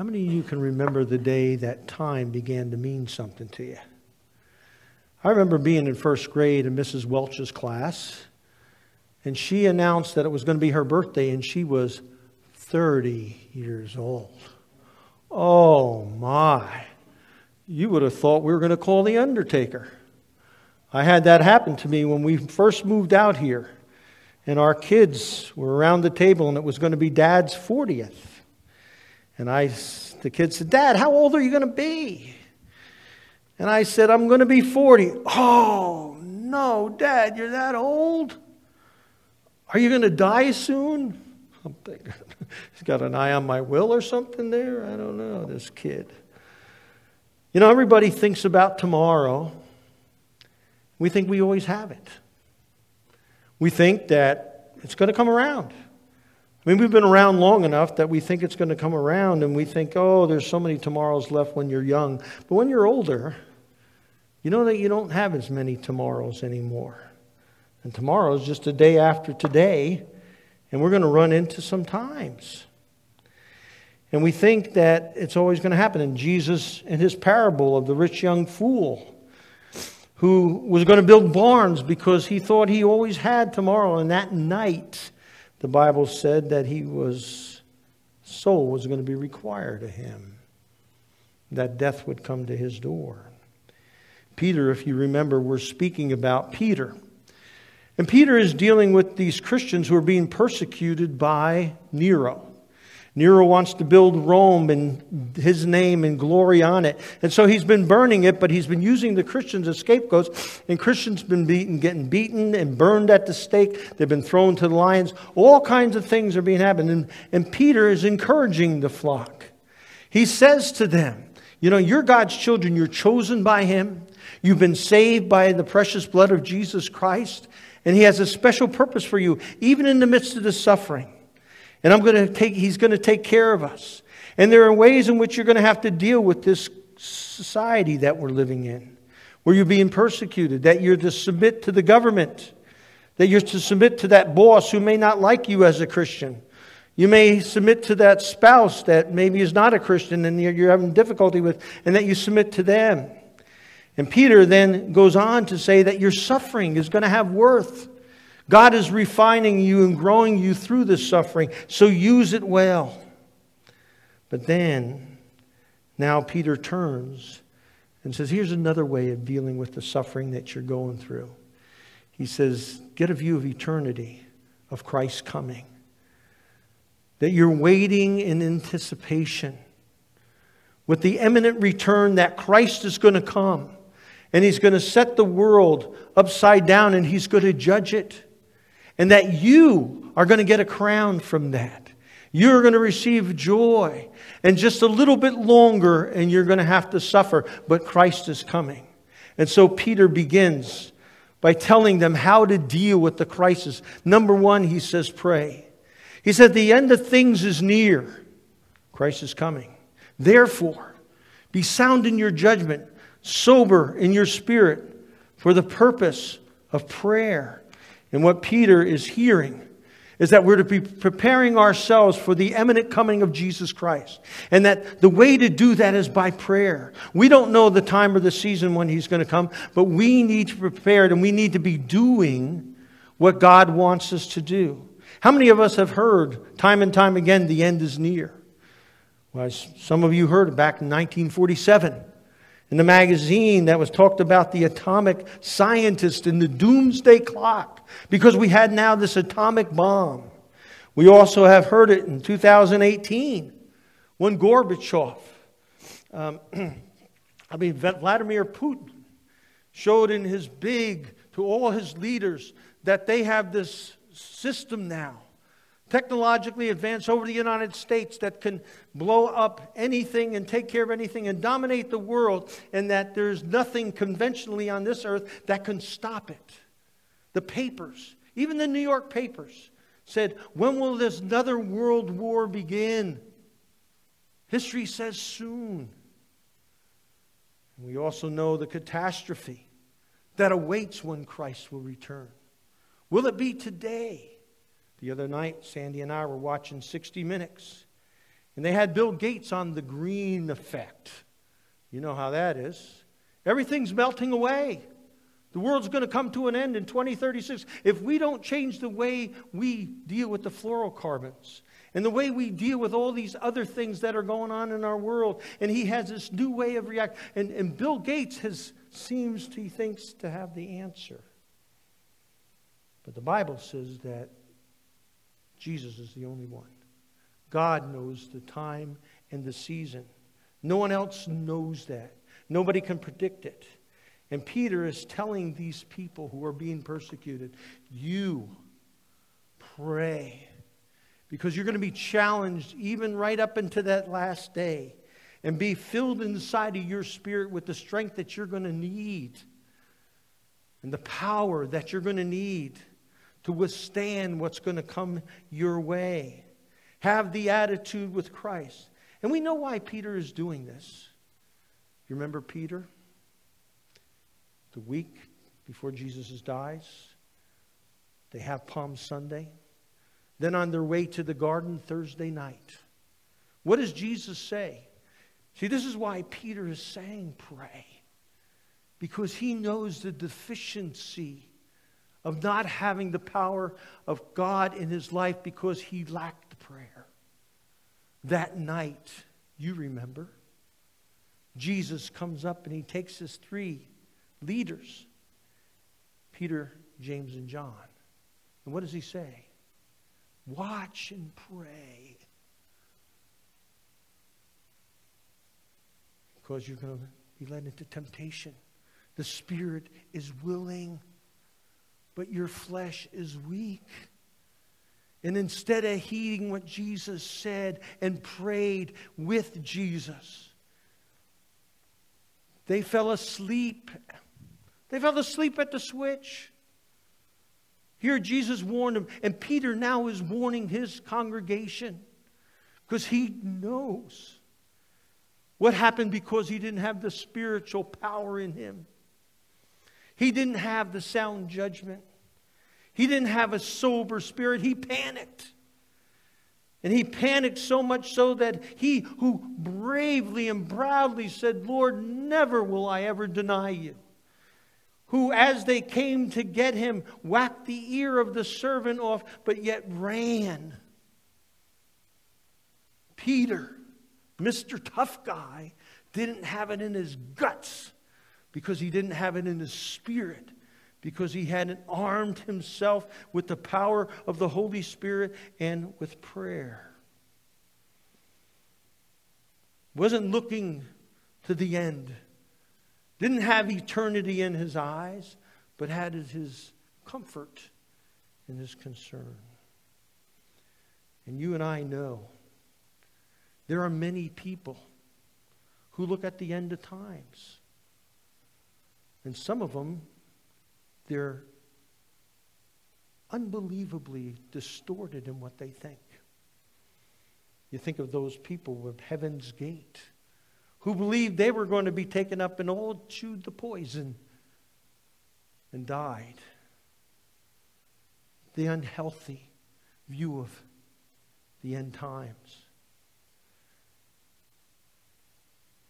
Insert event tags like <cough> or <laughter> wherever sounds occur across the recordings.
How many of you can remember the day that time began to mean something to you? I remember being in first grade in Mrs. Welch's class, and she announced that it was going to be her birthday, and she was 30 years old. Oh my. You would have thought we were going to call the undertaker. I had that happen to me when we first moved out here, and our kids were around the table, and it was going to be Dad's 40th. And I, the kid said, Dad, how old are you going to be? And I said, I'm going to be 40. Oh, no, Dad, you're that old? Are you going to die soon? <laughs> I'm thinking, <laughs> he's got an eye on my will or something there. I don't know, this kid. You know, everybody thinks about tomorrow. We think we always have it. We think that it's going to come around. Mean, we've been around long enough that we think it's going to come around and we think, oh, there's so many tomorrows left when you're young. But when you're older, you know that you don't have as many tomorrows anymore. And tomorrow is just a day after today, and we're going to run into some times. And we think that it's always going to happen. And Jesus, in his parable of the rich young fool, who was going to build barns because he thought he always had tomorrow, and that night, the Bible said that he was soul was going to be required of him, that death would come to his door. Peter, if you remember, we're speaking about Peter. And Peter is dealing with these Christians who are being persecuted by Nero. Nero wants to build Rome and his name and glory on it. And so he's been burning it, but he's been using the Christians as scapegoats. And Christians been beaten, getting beaten and burned at the stake. They've been thrown to the lions. All kinds of things are being happened. And, and Peter is encouraging the flock. He says to them, You know, you're God's children. You're chosen by him. You've been saved by the precious blood of Jesus Christ. And he has a special purpose for you, even in the midst of the suffering. And I'm going to take, he's going to take care of us. And there are ways in which you're going to have to deal with this society that we're living in, where you're being persecuted, that you're to submit to the government, that you're to submit to that boss who may not like you as a Christian. You may submit to that spouse that maybe is not a Christian and you're having difficulty with, and that you submit to them. And Peter then goes on to say that your suffering is going to have worth. God is refining you and growing you through this suffering, so use it well. But then, now Peter turns and says, Here's another way of dealing with the suffering that you're going through. He says, Get a view of eternity, of Christ's coming. That you're waiting in anticipation with the imminent return that Christ is going to come and he's going to set the world upside down and he's going to judge it and that you are going to get a crown from that. You're going to receive joy. And just a little bit longer, and you're going to have to suffer, but Christ is coming. And so Peter begins by telling them how to deal with the crisis. Number one, he says, pray. He said, The end of things is near. Christ is coming. Therefore, be sound in your judgment, sober in your spirit, for the purpose of prayer. And what Peter is hearing is that we're to be preparing ourselves for the imminent coming of Jesus Christ. And that the way to do that is by prayer. We don't know the time or the season when he's going to come, but we need to prepare and we need to be doing what God wants us to do. How many of us have heard time and time again the end is near? Well, some of you heard back in 1947 in the magazine that was talked about the atomic scientist and the doomsday clock because we had now this atomic bomb. We also have heard it in 2018 when Gorbachev, um, <clears throat> I mean, Vladimir Putin, showed in his big to all his leaders that they have this system now technologically advanced over the United States that can blow up anything and take care of anything and dominate the world, and that there's nothing conventionally on this earth that can stop it. The papers, even the New York papers, said, When will this another world war begin? History says soon. And we also know the catastrophe that awaits when Christ will return. Will it be today? The other night, Sandy and I were watching 60 Minutes, And they had Bill Gates on the green effect. You know how that is. Everything's melting away. The world's going to come to an end in 2036 if we don't change the way we deal with the fluorocarbons and the way we deal with all these other things that are going on in our world. And he has this new way of reacting. And, and Bill Gates has seems to, he thinks to have the answer. But the Bible says that Jesus is the only one. God knows the time and the season. No one else knows that. Nobody can predict it. And Peter is telling these people who are being persecuted, you pray. Because you're going to be challenged even right up into that last day. And be filled inside of your spirit with the strength that you're going to need. And the power that you're going to need to withstand what's going to come your way. Have the attitude with Christ. And we know why Peter is doing this. You remember Peter? The week before Jesus dies, they have Palm Sunday. Then on their way to the garden Thursday night. What does Jesus say? See, this is why Peter is saying pray. Because he knows the deficiency of not having the power of God in his life because he lacked prayer. That night, you remember, Jesus comes up and he takes his three leaders Peter, James, and John. And what does he say? Watch and pray. Because you're going to be led into temptation. The spirit is willing, but your flesh is weak. And instead of heeding what Jesus said and prayed with Jesus, they fell asleep. They fell asleep at the switch. Here, Jesus warned them, and Peter now is warning his congregation because he knows what happened because he didn't have the spiritual power in him. He didn't have the sound judgment. He didn't have a sober spirit. He panicked. And he panicked so much so that he who bravely and proudly said, Lord, never will I ever deny you who, as they came to get him, whacked the ear of the servant off, but yet ran. Peter, Mr. Tough Guy, didn't have it in his guts because he didn't have it in his spirit, because he hadn't armed himself with the power of the Holy Spirit and with prayer. Wasn't looking to the end didn't have eternity in his eyes, but had his comfort and his concern. And you and I know there are many people who look at the end of times. And some of them, they're unbelievably distorted in what they think. You think of those people with Heaven's Gate who believed they were going to be taken up and all chewed the poison and died. The unhealthy view of the end times.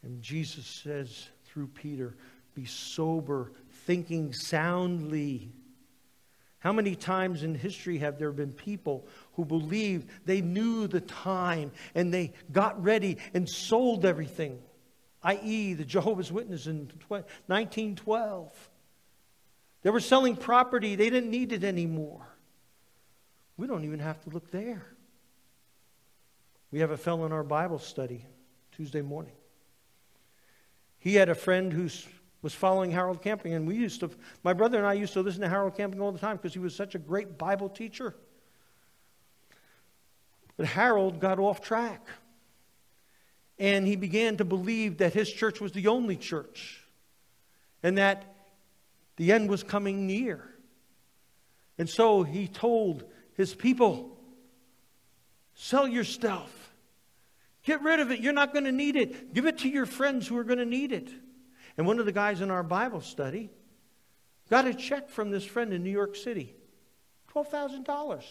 And Jesus says through Peter, be sober, thinking soundly. How many times in history have there been people who believed they knew the time and they got ready and sold everything? i.e., the Jehovah's Witnesses in 1912. They were selling property, they didn't need it anymore. We don't even have to look there. We have a fellow in our Bible study Tuesday morning. He had a friend who was following Harold Camping, and we used to, my brother and I used to listen to Harold Camping all the time because he was such a great Bible teacher. But Harold got off track and he began to believe that his church was the only church and that the end was coming near. And so he told his people, Sell your stuff. Get rid of it. You're not going to need it. Give it to your friends who are going to need it. And one of the guys in our Bible study got a check from this friend in New York City $12,000.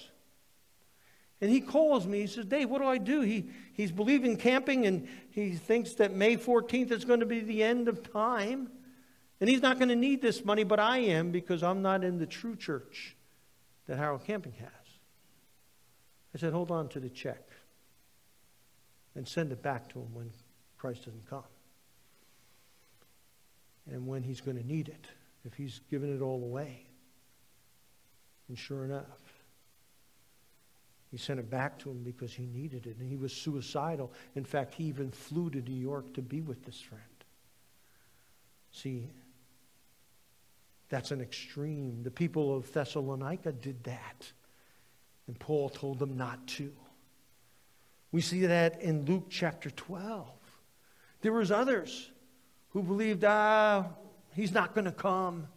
And he calls me. He says, Dave, what do I do? He, he's believing camping and he thinks that May 14th is going to be the end of time. And he's not going to need this money, but I am because I'm not in the true church that Harold Camping has. I said, hold on to the check and send it back to him when Christ doesn't come. And when he's going to need it, if he's given it all away. And sure enough, he sent it back to him because he needed it. And he was suicidal. In fact, he even flew to New York to be with this friend. See, that's an extreme. The people of Thessalonica did that. And Paul told them not to. We see that in Luke chapter 12. There was others who believed, ah, he's not going to come.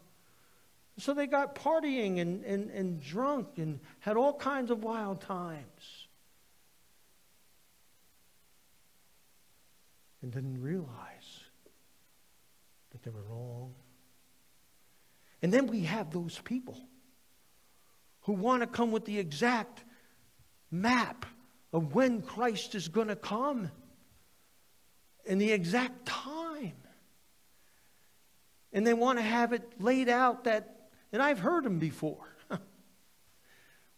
So they got partying and, and, and drunk and had all kinds of wild times. And didn't realize that they were wrong. And then we have those people who want to come with the exact map of when Christ is going to come and the exact time. And they want to have it laid out that and I've heard them before. <laughs>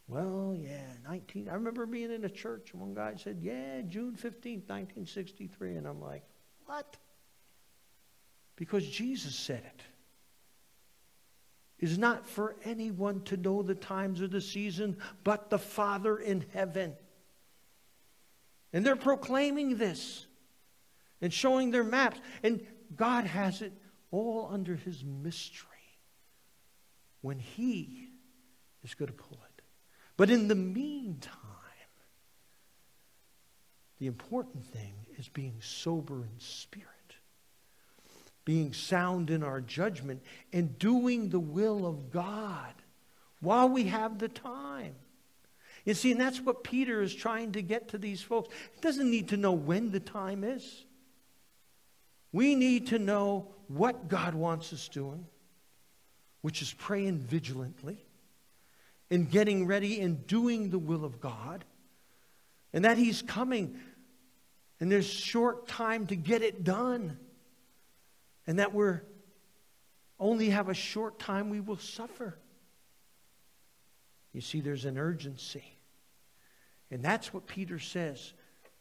well, yeah, 19. I remember being in a church, and one guy said, yeah, June 15th, 1963. And I'm like, what? Because Jesus said it. Is not for anyone to know the times of the season, but the Father in heaven. And they're proclaiming this and showing their maps. And God has it all under his mystery when He is going to pull it. But in the meantime, the important thing is being sober in spirit, being sound in our judgment, and doing the will of God while we have the time. You see, and that's what Peter is trying to get to these folks. He doesn't need to know when the time is. We need to know what God wants us doing which is praying vigilantly and getting ready and doing the will of God, and that He's coming, and there's short time to get it done, and that we're only have a short time we will suffer. You see, there's an urgency. And that's what Peter says.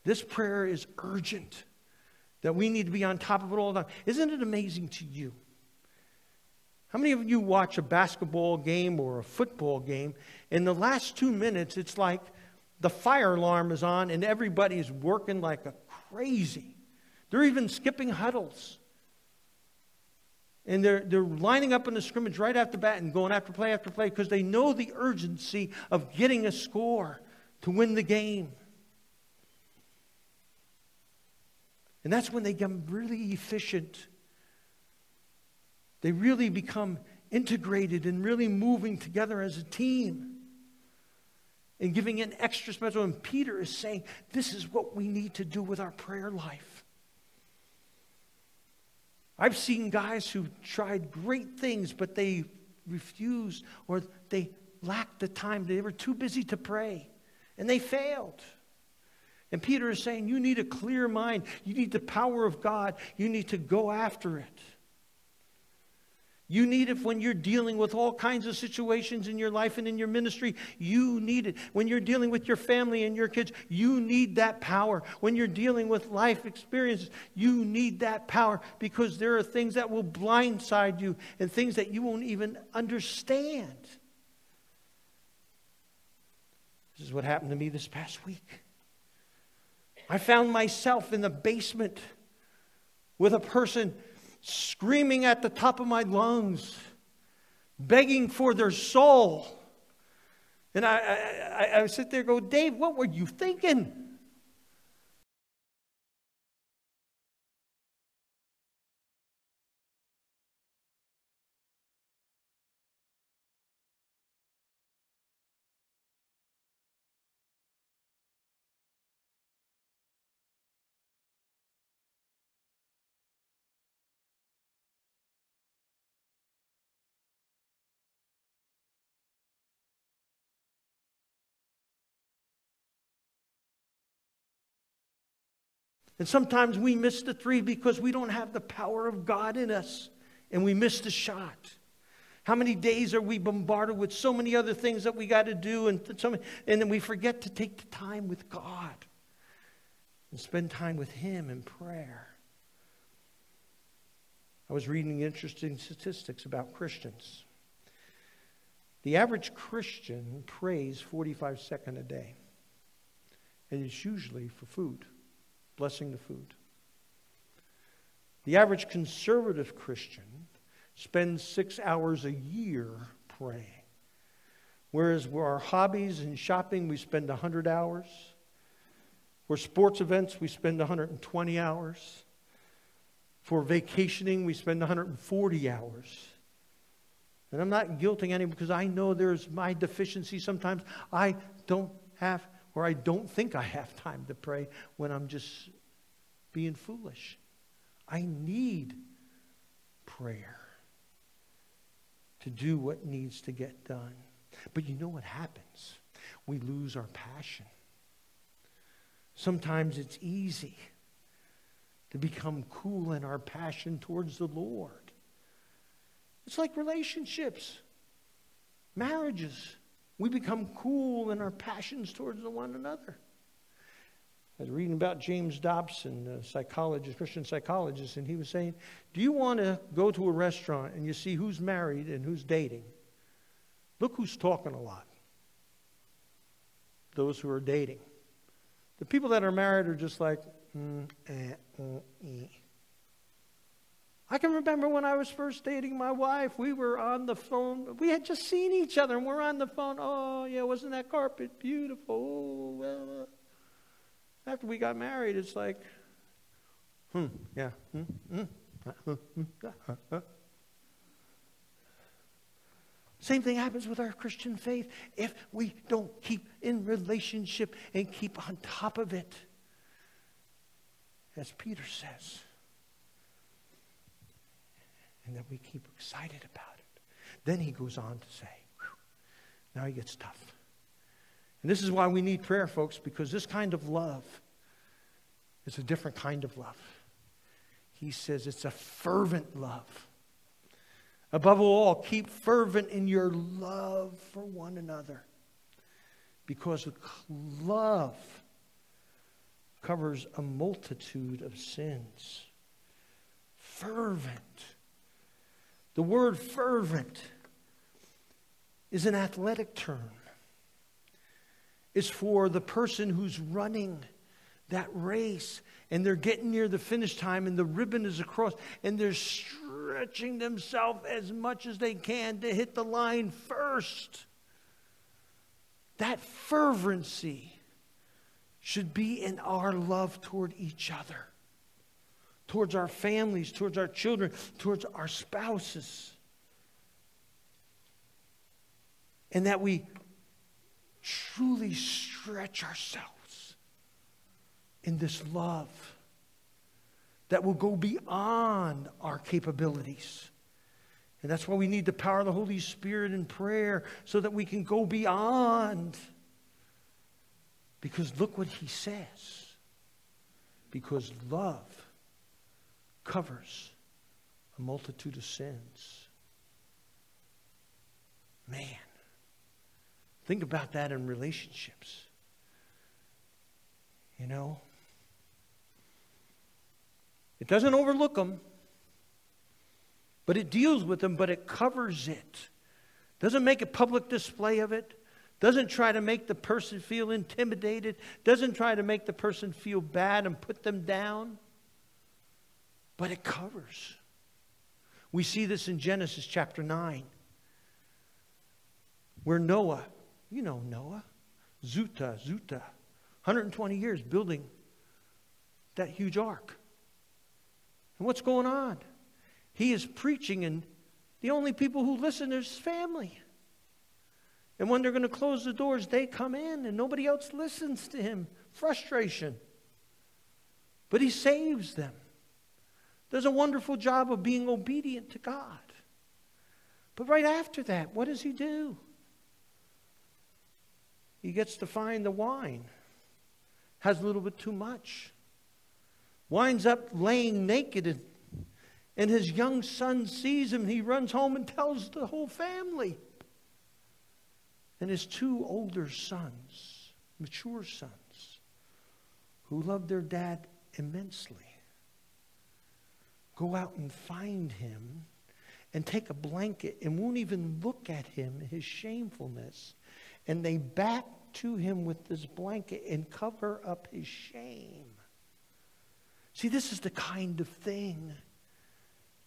This prayer is urgent, that we need to be on top of it all the time. Isn't it amazing to you how many of you watch a basketball game or a football game? In the last two minutes, it's like the fire alarm is on and everybody's working like a crazy. They're even skipping huddles. And they're, they're lining up in the scrimmage right after bat and going after play after play because they know the urgency of getting a score to win the game. And that's when they become really efficient they really become integrated and really moving together as a team and giving an extra special. And Peter is saying, this is what we need to do with our prayer life. I've seen guys who tried great things, but they refused or they lacked the time. They were too busy to pray and they failed. And Peter is saying, You need a clear mind. You need the power of God. You need to go after it. You need it when you're dealing with all kinds of situations in your life and in your ministry. You need it. When you're dealing with your family and your kids, you need that power. When you're dealing with life experiences, you need that power because there are things that will blindside you and things that you won't even understand. This is what happened to me this past week. I found myself in the basement with a person screaming at the top of my lungs, begging for their soul. And I, I, I sit there go, Dave, what were you thinking? And sometimes we miss the three because we don't have the power of God in us and we miss the shot. How many days are we bombarded with so many other things that we got to do and, so many, and then we forget to take the time with God and spend time with Him in prayer. I was reading interesting statistics about Christians. The average Christian prays 45 seconds a day, and it's usually for food, blessing the food. The average conservative Christian spends six hours a year praying. Whereas for our hobbies and shopping, we spend 100 hours. For sports events, we spend 120 hours. For vacationing, we spend 140 hours. And I'm not guilting anyone because I know there's my deficiency. Sometimes I don't have, or I don't think I have time to pray when I'm just being foolish. I need prayer to do what needs to get done. But you know what happens? We lose our passion. Sometimes it's easy to become cool in our passion towards the Lord. It's like relationships, marriages. We become cool in our passions towards one another. I was reading about James Dobson, a psychologist, Christian psychologist, and he was saying, Do you want to go to a restaurant and you see who's married and who's dating? Look who's talking a lot. Those who are dating. The people that are married are just like, mm, eh, mm, eh. I can remember when I was first dating my wife, we were on the phone. We had just seen each other and we're on the phone. Oh, yeah, wasn't that carpet beautiful? Oh, well, after we got married, it's like, hmm, yeah, hmm, hmm, hmm, Same thing happens with our Christian faith. If we don't keep in relationship and keep on top of it, as Peter says, and that we keep excited about it. Then he goes on to say, now he gets tough. And this is why we need prayer, folks, because this kind of love is a different kind of love. He says it's a fervent love. Above all, keep fervent in your love for one another. Because love covers a multitude of sins. Fervent. The word fervent is an athletic term it's for the person who's running that race and they're getting near the finish time and the ribbon is across and they're stretching themselves as much as they can to hit the line first. That fervency should be in our love toward each other, towards our families, towards our children, towards our spouses. And that we truly stretch ourselves in this love that will go beyond our capabilities. And that's why we need the power of the Holy Spirit in prayer so that we can go beyond. Because look what he says. Because love covers a multitude of sins. Man. Think about that in relationships. You know? It doesn't overlook them, but it deals with them, but it covers it. Doesn't make a public display of it. Doesn't try to make the person feel intimidated. Doesn't try to make the person feel bad and put them down. But it covers. We see this in Genesis chapter 9, where Noah you know Noah. Zuta, Zuta. 120 years building that huge ark. And what's going on? He is preaching, and the only people who listen is his family. And when they're going to close the doors, they come in, and nobody else listens to him. Frustration. But he saves them. Does a wonderful job of being obedient to God. But right after that, what does he do? he gets to find the wine has a little bit too much. winds up laying naked and, and his young son sees him. He runs home and tells the whole family. And his two older sons, mature sons, who love their dad immensely, go out and find him and take a blanket and won't even look at him, his shamefulness. And they back to him with this blanket and cover up his shame. See, this is the kind of thing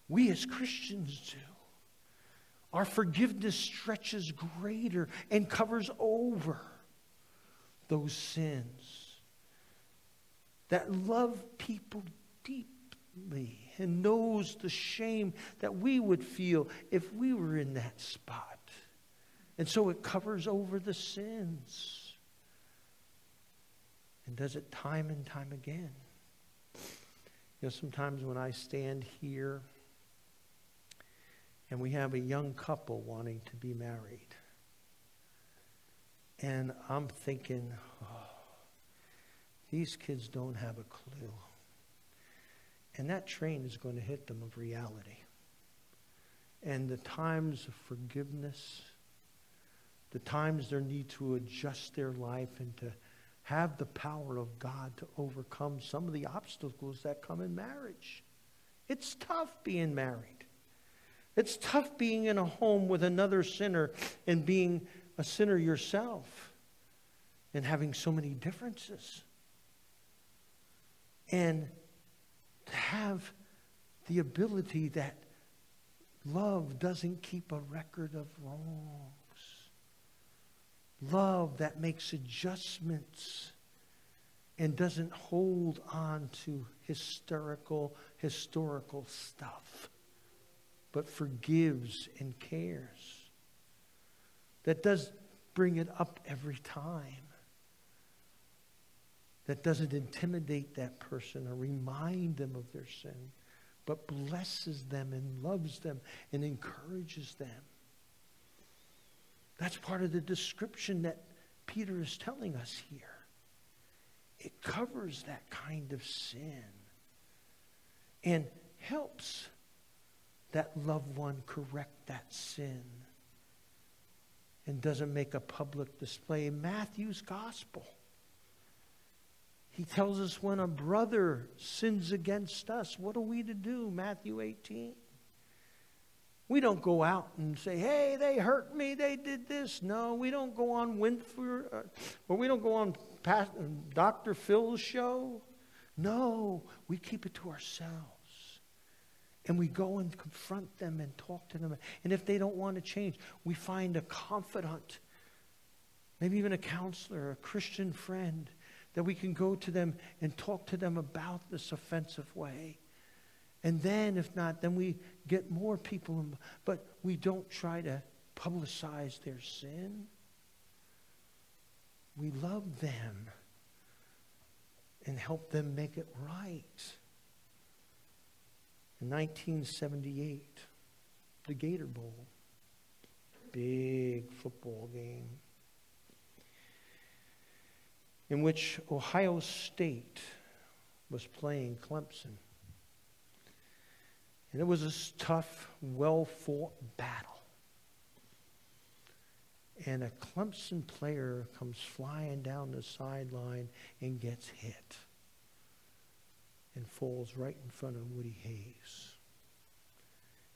we as Christians do. Our forgiveness stretches greater and covers over those sins that love people deeply and knows the shame that we would feel if we were in that spot. And so it covers over the sins and does it time and time again. You know, sometimes when I stand here and we have a young couple wanting to be married, and I'm thinking, oh, these kids don't have a clue. And that train is going to hit them of reality. And the times of forgiveness, the times there need to adjust their life and to have the power of God to overcome some of the obstacles that come in marriage. It's tough being married. It's tough being in a home with another sinner and being a sinner yourself and having so many differences. And to have the ability that love doesn't keep a record of wrongs. Love that makes adjustments and doesn't hold on to hysterical, historical stuff, but forgives and cares. That does bring it up every time. That doesn't intimidate that person or remind them of their sin, but blesses them and loves them and encourages them. That's part of the description that Peter is telling us here. It covers that kind of sin and helps that loved one correct that sin and doesn't make a public display. In Matthew's gospel, he tells us when a brother sins against us, what are we to do? Matthew 18. We don't go out and say, hey, they hurt me, they did this. No, we don't go on Winfrey, uh, or we don't go on uh, Dr. Phil's show. No, we keep it to ourselves. And we go and confront them and talk to them. And if they don't want to change, we find a confidant, maybe even a counselor, a Christian friend, that we can go to them and talk to them about this offensive way. And then, if not, then we get more people, but we don't try to publicize their sin. We love them and help them make it right. In 1978, the Gator Bowl, big football game, in which Ohio State was playing Clemson. And it was a tough, well fought battle. And a Clemson player comes flying down the sideline and gets hit and falls right in front of Woody Hayes.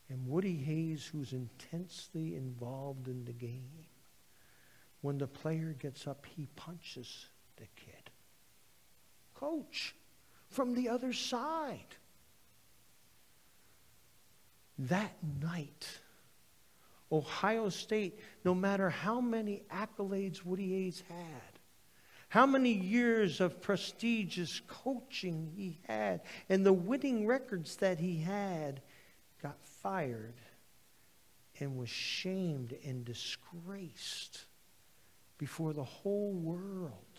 And Woody Hayes, who's intensely involved in the game, when the player gets up, he punches the kid. Coach, from the other side. That night, Ohio State, no matter how many accolades Woody Hayes had, how many years of prestigious coaching he had, and the winning records that he had, got fired and was shamed and disgraced before the whole world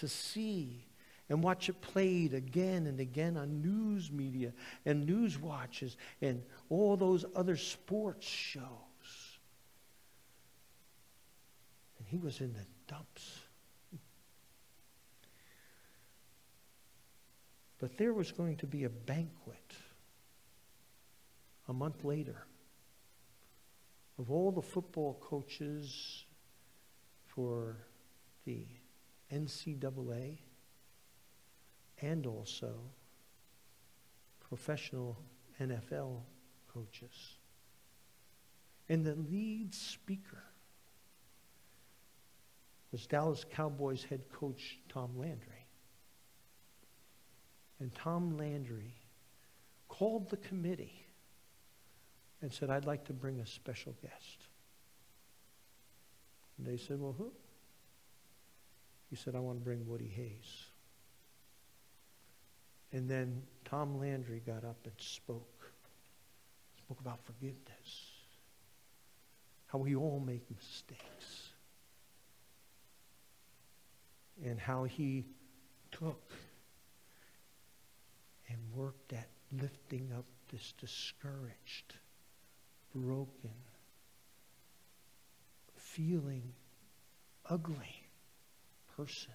to see and watch it played again and again on news media and news watches and all those other sports shows. And he was in the dumps. But there was going to be a banquet a month later of all the football coaches for the NCAA and also professional NFL coaches. And the lead speaker was Dallas Cowboys head coach Tom Landry. And Tom Landry called the committee and said, I'd like to bring a special guest. And they said, Well, who? He said, I want to bring Woody Hayes. And then Tom Landry got up and spoke. Spoke about forgiveness. How we all make mistakes. And how he took and worked at lifting up this discouraged, broken, feeling ugly person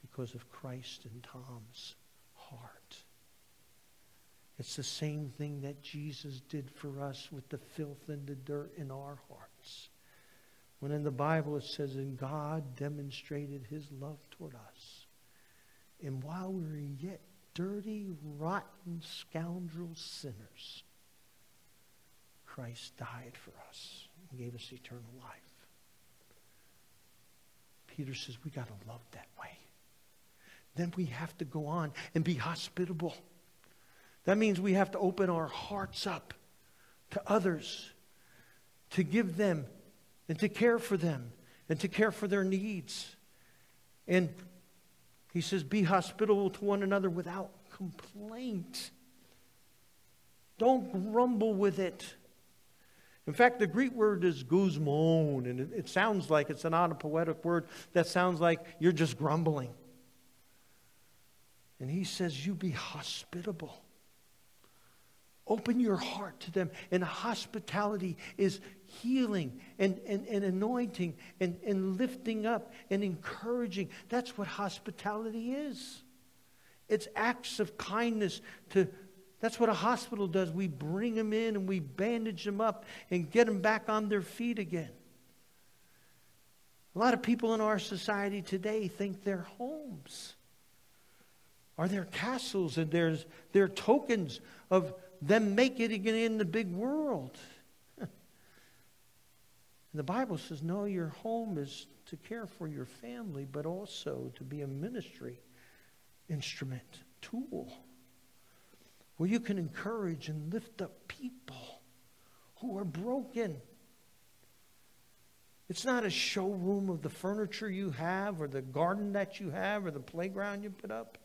because of Christ and Tom's heart. It's the same thing that Jesus did for us with the filth and the dirt in our hearts. When in the Bible it says, and God demonstrated his love toward us. And while we were yet dirty, rotten, scoundrel sinners, Christ died for us and gave us eternal life. Peter says we got to love that way. Then we have to go on and be hospitable. That means we have to open our hearts up to others, to give them and to care for them and to care for their needs. And he says, be hospitable to one another without complaint. Don't grumble with it. In fact, the Greek word is guzmon, and it, it sounds like it's not a poetic word that sounds like you're just grumbling. And he says, You be hospitable. Open your heart to them. And hospitality is healing and, and, and anointing and, and lifting up and encouraging. That's what hospitality is. It's acts of kindness to that's what a hospital does. We bring them in and we bandage them up and get them back on their feet again. A lot of people in our society today think their homes are their castles and there's their tokens of them making it in the big world. <laughs> and the Bible says, no, your home is to care for your family, but also to be a ministry instrument, tool where you can encourage and lift up people who are broken. It's not a showroom of the furniture you have or the garden that you have or the playground you put up.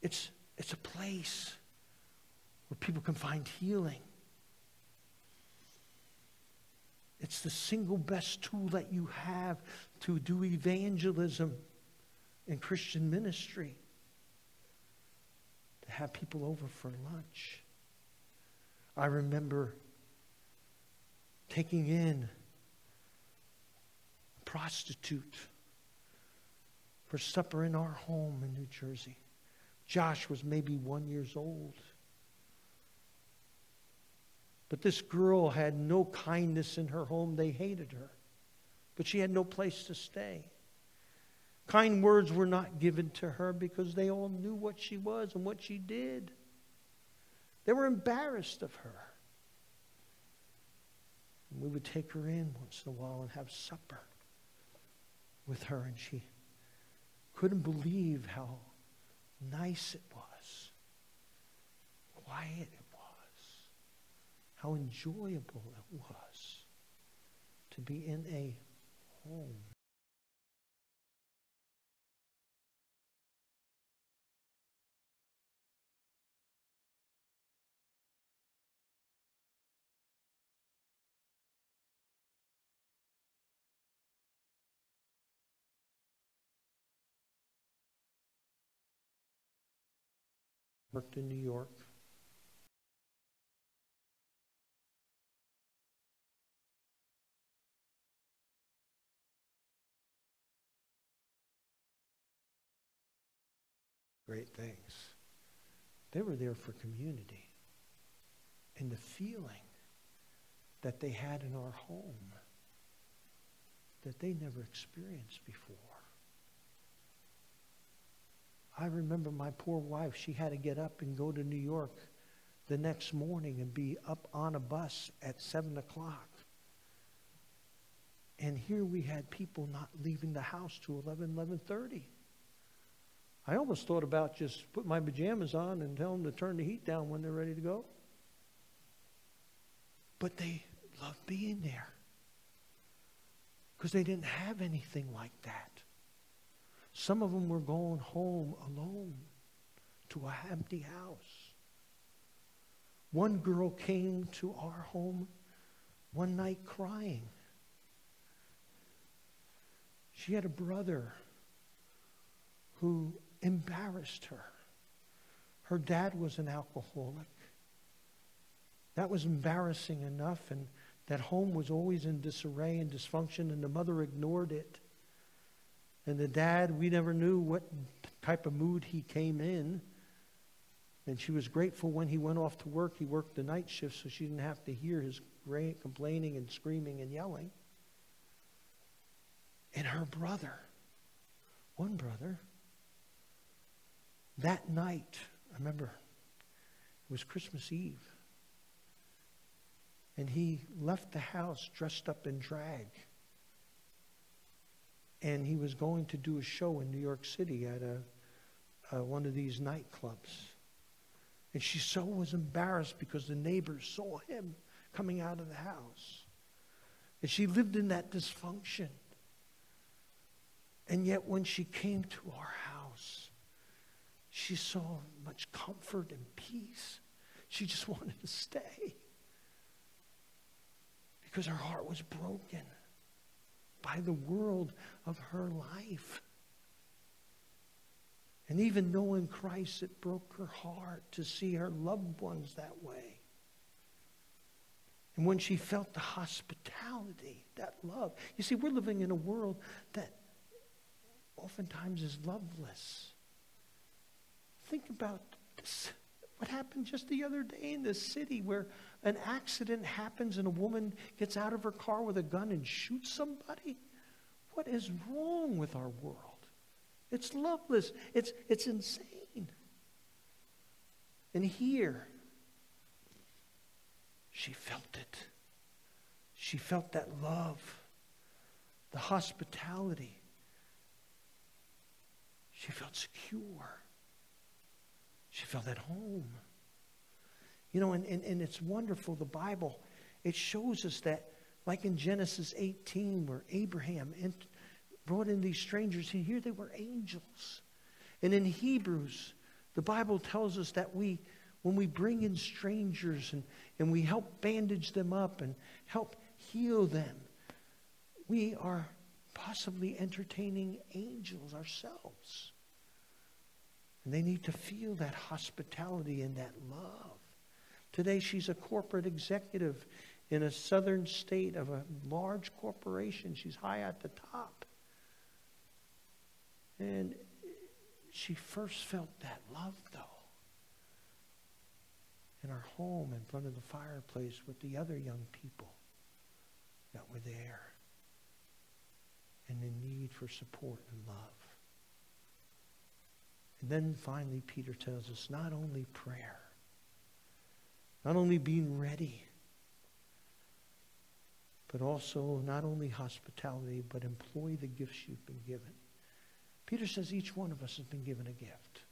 It's, it's a place where people can find healing. It's the single best tool that you have to do evangelism in Christian ministry have people over for lunch. I remember taking in a prostitute for supper in our home in New Jersey. Josh was maybe one years old. But this girl had no kindness in her home. They hated her. But she had no place to stay. Kind words were not given to her because they all knew what she was and what she did. They were embarrassed of her. And we would take her in once in a while and have supper with her, and she couldn't believe how nice it was, quiet it was, how enjoyable it was to be in a home. Worked in New York. great things. They were there for community and the feeling that they had in our home that they never experienced before. I remember my poor wife, she had to get up and go to New York the next morning and be up on a bus at 7 o'clock. And here we had people not leaving the house to 11, 11.30. I almost thought about just put my pajamas on and tell them to turn the heat down when they're ready to go. But they loved being there because they didn't have anything like that. Some of them were going home alone to an empty house. One girl came to our home one night crying. She had a brother who embarrassed her. Her dad was an alcoholic. That was embarrassing enough, and that home was always in disarray and dysfunction, and the mother ignored it. And the dad, we never knew what type of mood he came in. And she was grateful when he went off to work. He worked the night shift so she didn't have to hear his complaining and screaming and yelling. And her brother, one brother, that night, I remember it was Christmas Eve, and he left the house dressed up in drag. And he was going to do a show in New York City at a, uh, one of these nightclubs. And she so was embarrassed because the neighbors saw him coming out of the house. And she lived in that dysfunction. And yet, when she came to our house, she saw much comfort and peace. She just <laughs> wanted to stay because her heart was broken by the world of her life. And even knowing Christ, it broke her heart to see her loved ones that way. And when she felt the hospitality, that love. You see, we're living in a world that oftentimes is loveless. Think about this. What happened just the other day in this city where an accident happens and a woman gets out of her car with a gun and shoots somebody? What is wrong with our world? It's loveless. It's, it's insane. And here, she felt it. She felt that love, the hospitality. She felt secure. She felt at home. You know, and, and, and it's wonderful, the Bible, it shows us that, like in Genesis 18, where Abraham brought in these strangers, and here they were angels. And in Hebrews, the Bible tells us that we, when we bring in strangers and, and we help bandage them up and help heal them, we are possibly entertaining angels ourselves. And they need to feel that hospitality and that love. Today, she's a corporate executive in a southern state of a large corporation. She's high at the top. And she first felt that love, though, in her home in front of the fireplace with the other young people that were there and the need for support and love. And then finally, Peter tells us not only prayer, not only being ready, but also not only hospitality, but employ the gifts you've been given. Peter says each one of us has been given a gift.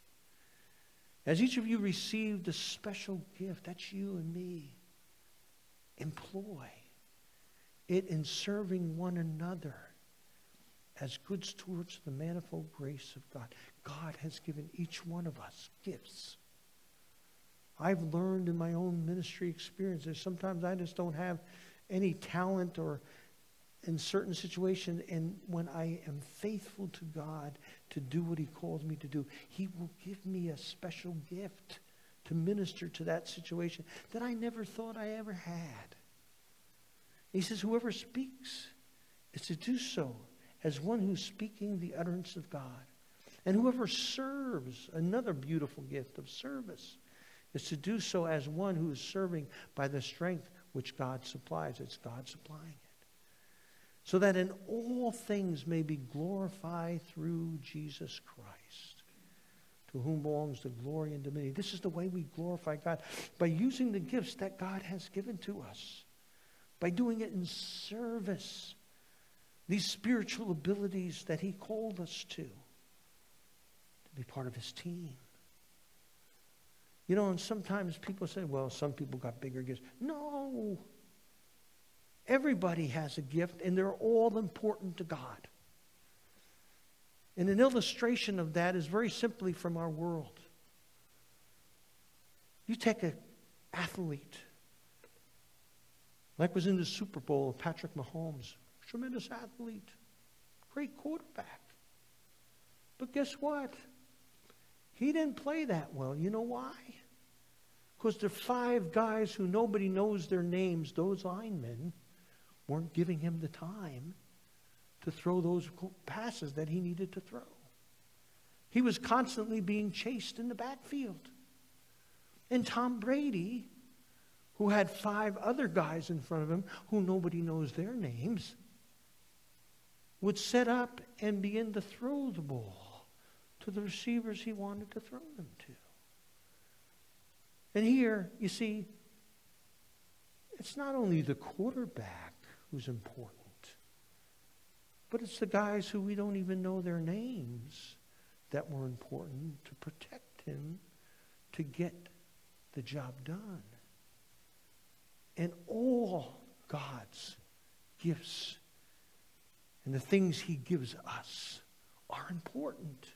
As each of you received a special gift, that's you and me, employ it in serving one another as good stewards of the manifold grace of God. God has given each one of us gifts. I've learned in my own ministry experiences, sometimes I just don't have any talent or in certain situations. And when I am faithful to God to do what he calls me to do, he will give me a special gift to minister to that situation that I never thought I ever had. He says, whoever speaks is to do so as one who's speaking the utterance of God. And whoever serves, another beautiful gift of service, is to do so as one who is serving by the strength which God supplies. It's God supplying it. So that in all things may be glorified through Jesus Christ, to whom belongs the glory and dominion. This is the way we glorify God, by using the gifts that God has given to us, by doing it in service. These spiritual abilities that He called us to, to be part of His team. You know, and sometimes people say, well, some people got bigger gifts. No. Everybody has a gift, and they're all important to God. And an illustration of that is very simply from our world. You take an athlete, like was in the Super Bowl, Patrick Mahomes, tremendous athlete, great quarterback. But guess what? He didn't play that well. You know why? Because the five guys who nobody knows their names, those linemen, weren't giving him the time to throw those passes that he needed to throw. He was constantly being chased in the backfield. And Tom Brady, who had five other guys in front of him who nobody knows their names, would set up and begin to throw the ball to the receivers he wanted to throw them to. And here, you see, it's not only the quarterback who's important, but it's the guys who we don't even know their names that were important to protect him to get the job done. And all God's gifts and the things he gives us are important.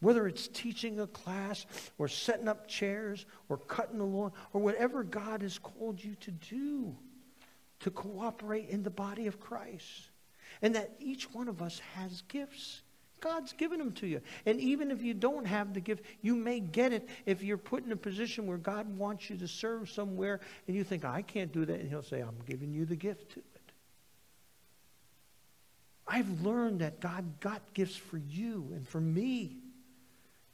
Whether it's teaching a class or setting up chairs or cutting the lawn or whatever God has called you to do to cooperate in the body of Christ. And that each one of us has gifts. God's given them to you. And even if you don't have the gift, you may get it if you're put in a position where God wants you to serve somewhere and you think, I can't do that. And He'll say, I'm giving you the gift to it. I've learned that God got gifts for you and for me.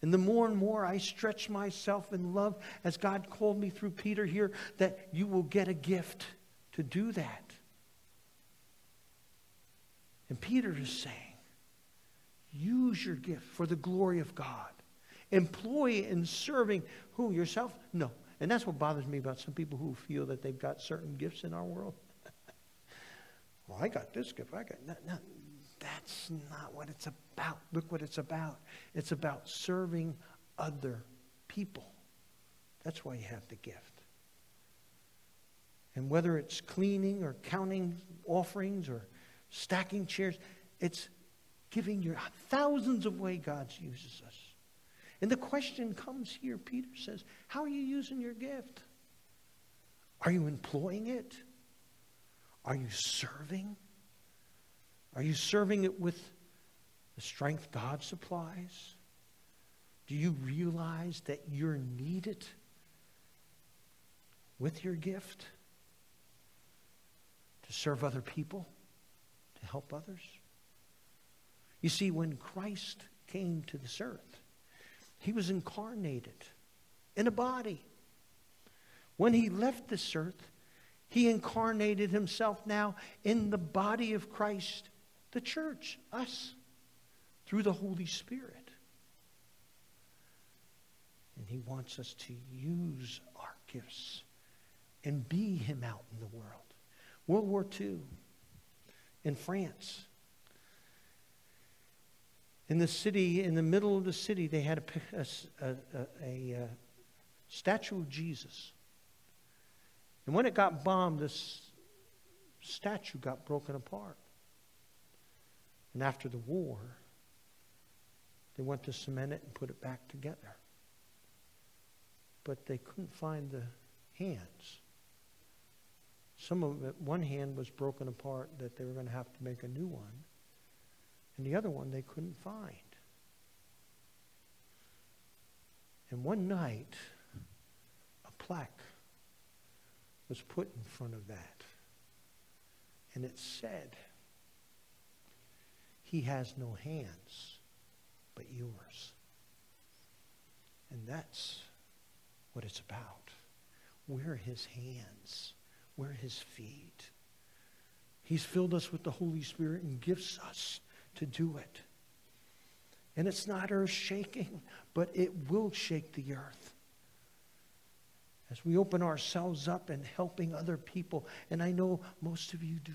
And the more and more I stretch myself in love, as God called me through Peter here, that you will get a gift to do that. And Peter is saying, use your gift for the glory of God. Employ in serving who? Yourself? No. And that's what bothers me about some people who feel that they've got certain gifts in our world. <laughs> well, I got this gift. I got no, no, that's not what it's about. Look what it's about. It's about serving other people. That's why you have the gift. And whether it's cleaning or counting offerings or stacking chairs, it's giving your thousands of ways God uses us. And the question comes here, Peter says, how are you using your gift? Are you employing it? Are you serving? Are you serving it with the strength God supplies? Do you realize that you're needed with your gift to serve other people, to help others? You see, when Christ came to this earth, he was incarnated in a body. When he left this earth, he incarnated himself now in the body of Christ the church, us, through the Holy Spirit. And He wants us to use our gifts and be Him out in the world. World War II in France. In the city, in the middle of the city, they had a, a, a, a uh, statue of Jesus. And when it got bombed, this statue got broken apart. And after the war, they went to cement it and put it back together. But they couldn't find the hands. Some of it, one hand was broken apart that they were going to have to make a new one. And the other one they couldn't find. And one night, a plaque was put in front of that. And it said, he has no hands. but yours. And that's what it's about. We're his hands. We're his feet. He's filled us with the Holy Spirit and gifts us to do it. And it's not earth shaking, but it will shake the earth. As we open ourselves up and helping other people, and I know most of you do.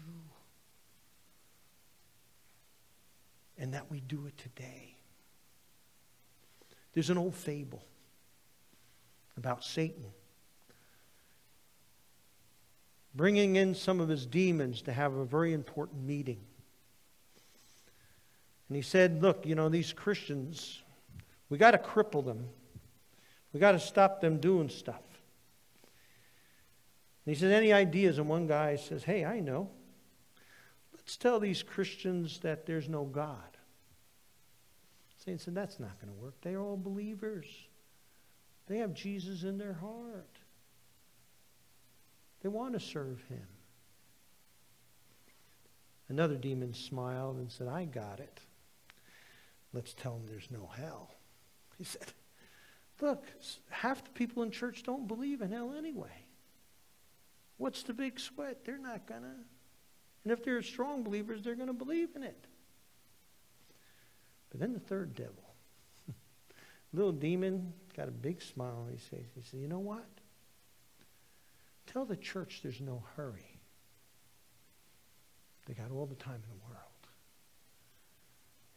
And that we do it today. There's an old fable about Satan bringing in some of his demons to have a very important meeting. And he said, Look, you know, these Christians, we got to cripple them, we got to stop them doing stuff. And he said, Any ideas? And one guy says, Hey, I know. Let's tell these Christians that there's no God. Satan said, That's not going to work. They're all believers, they have Jesus in their heart. They want to serve him. Another demon smiled and said, I got it. Let's tell them there's no hell. He said, Look, half the people in church don't believe in hell anyway. What's the big sweat? They're not going to. And if they're strong believers, they're going to believe in it. But then the third devil, <laughs> little demon, got a big smile. He says, he said, You know what? Tell the church there's no hurry. They got all the time in the world.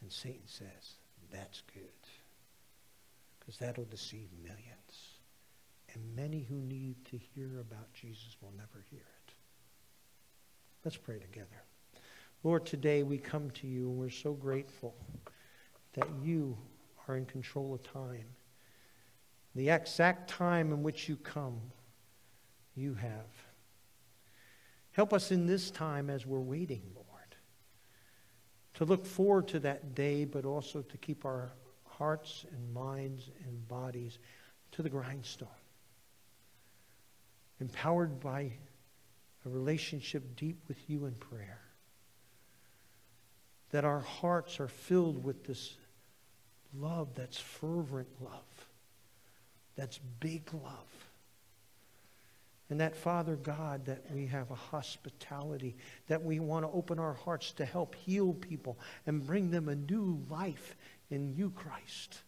And Satan says, that's good. Because that'll deceive millions. And many who need to hear about Jesus will never hear it. Let's pray together. Lord, today we come to you and we're so grateful that you are in control of time. The exact time in which you come you have. Help us in this time as we're waiting, Lord, to look forward to that day, but also to keep our hearts and minds and bodies to the grindstone. Empowered by a relationship deep with you in prayer. That our hearts are filled with this love that's fervent love, that's big love and that, Father God, that we have a hospitality, that we want to open our hearts to help heal people and bring them a new life in you, Christ,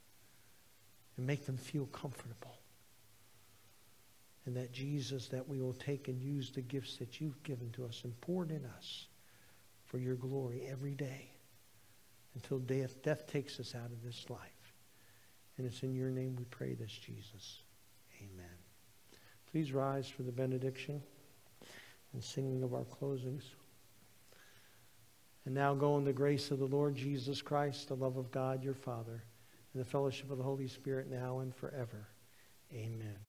and make them feel comfortable. And that, Jesus, that we will take and use the gifts that you've given to us and poured in us for your glory every day until death, death takes us out of this life. And it's in your name we pray this, Jesus. Amen. Please rise for the benediction and singing of our closings. And now go in the grace of the Lord Jesus Christ, the love of God your Father, and the fellowship of the Holy Spirit now and forever. Amen.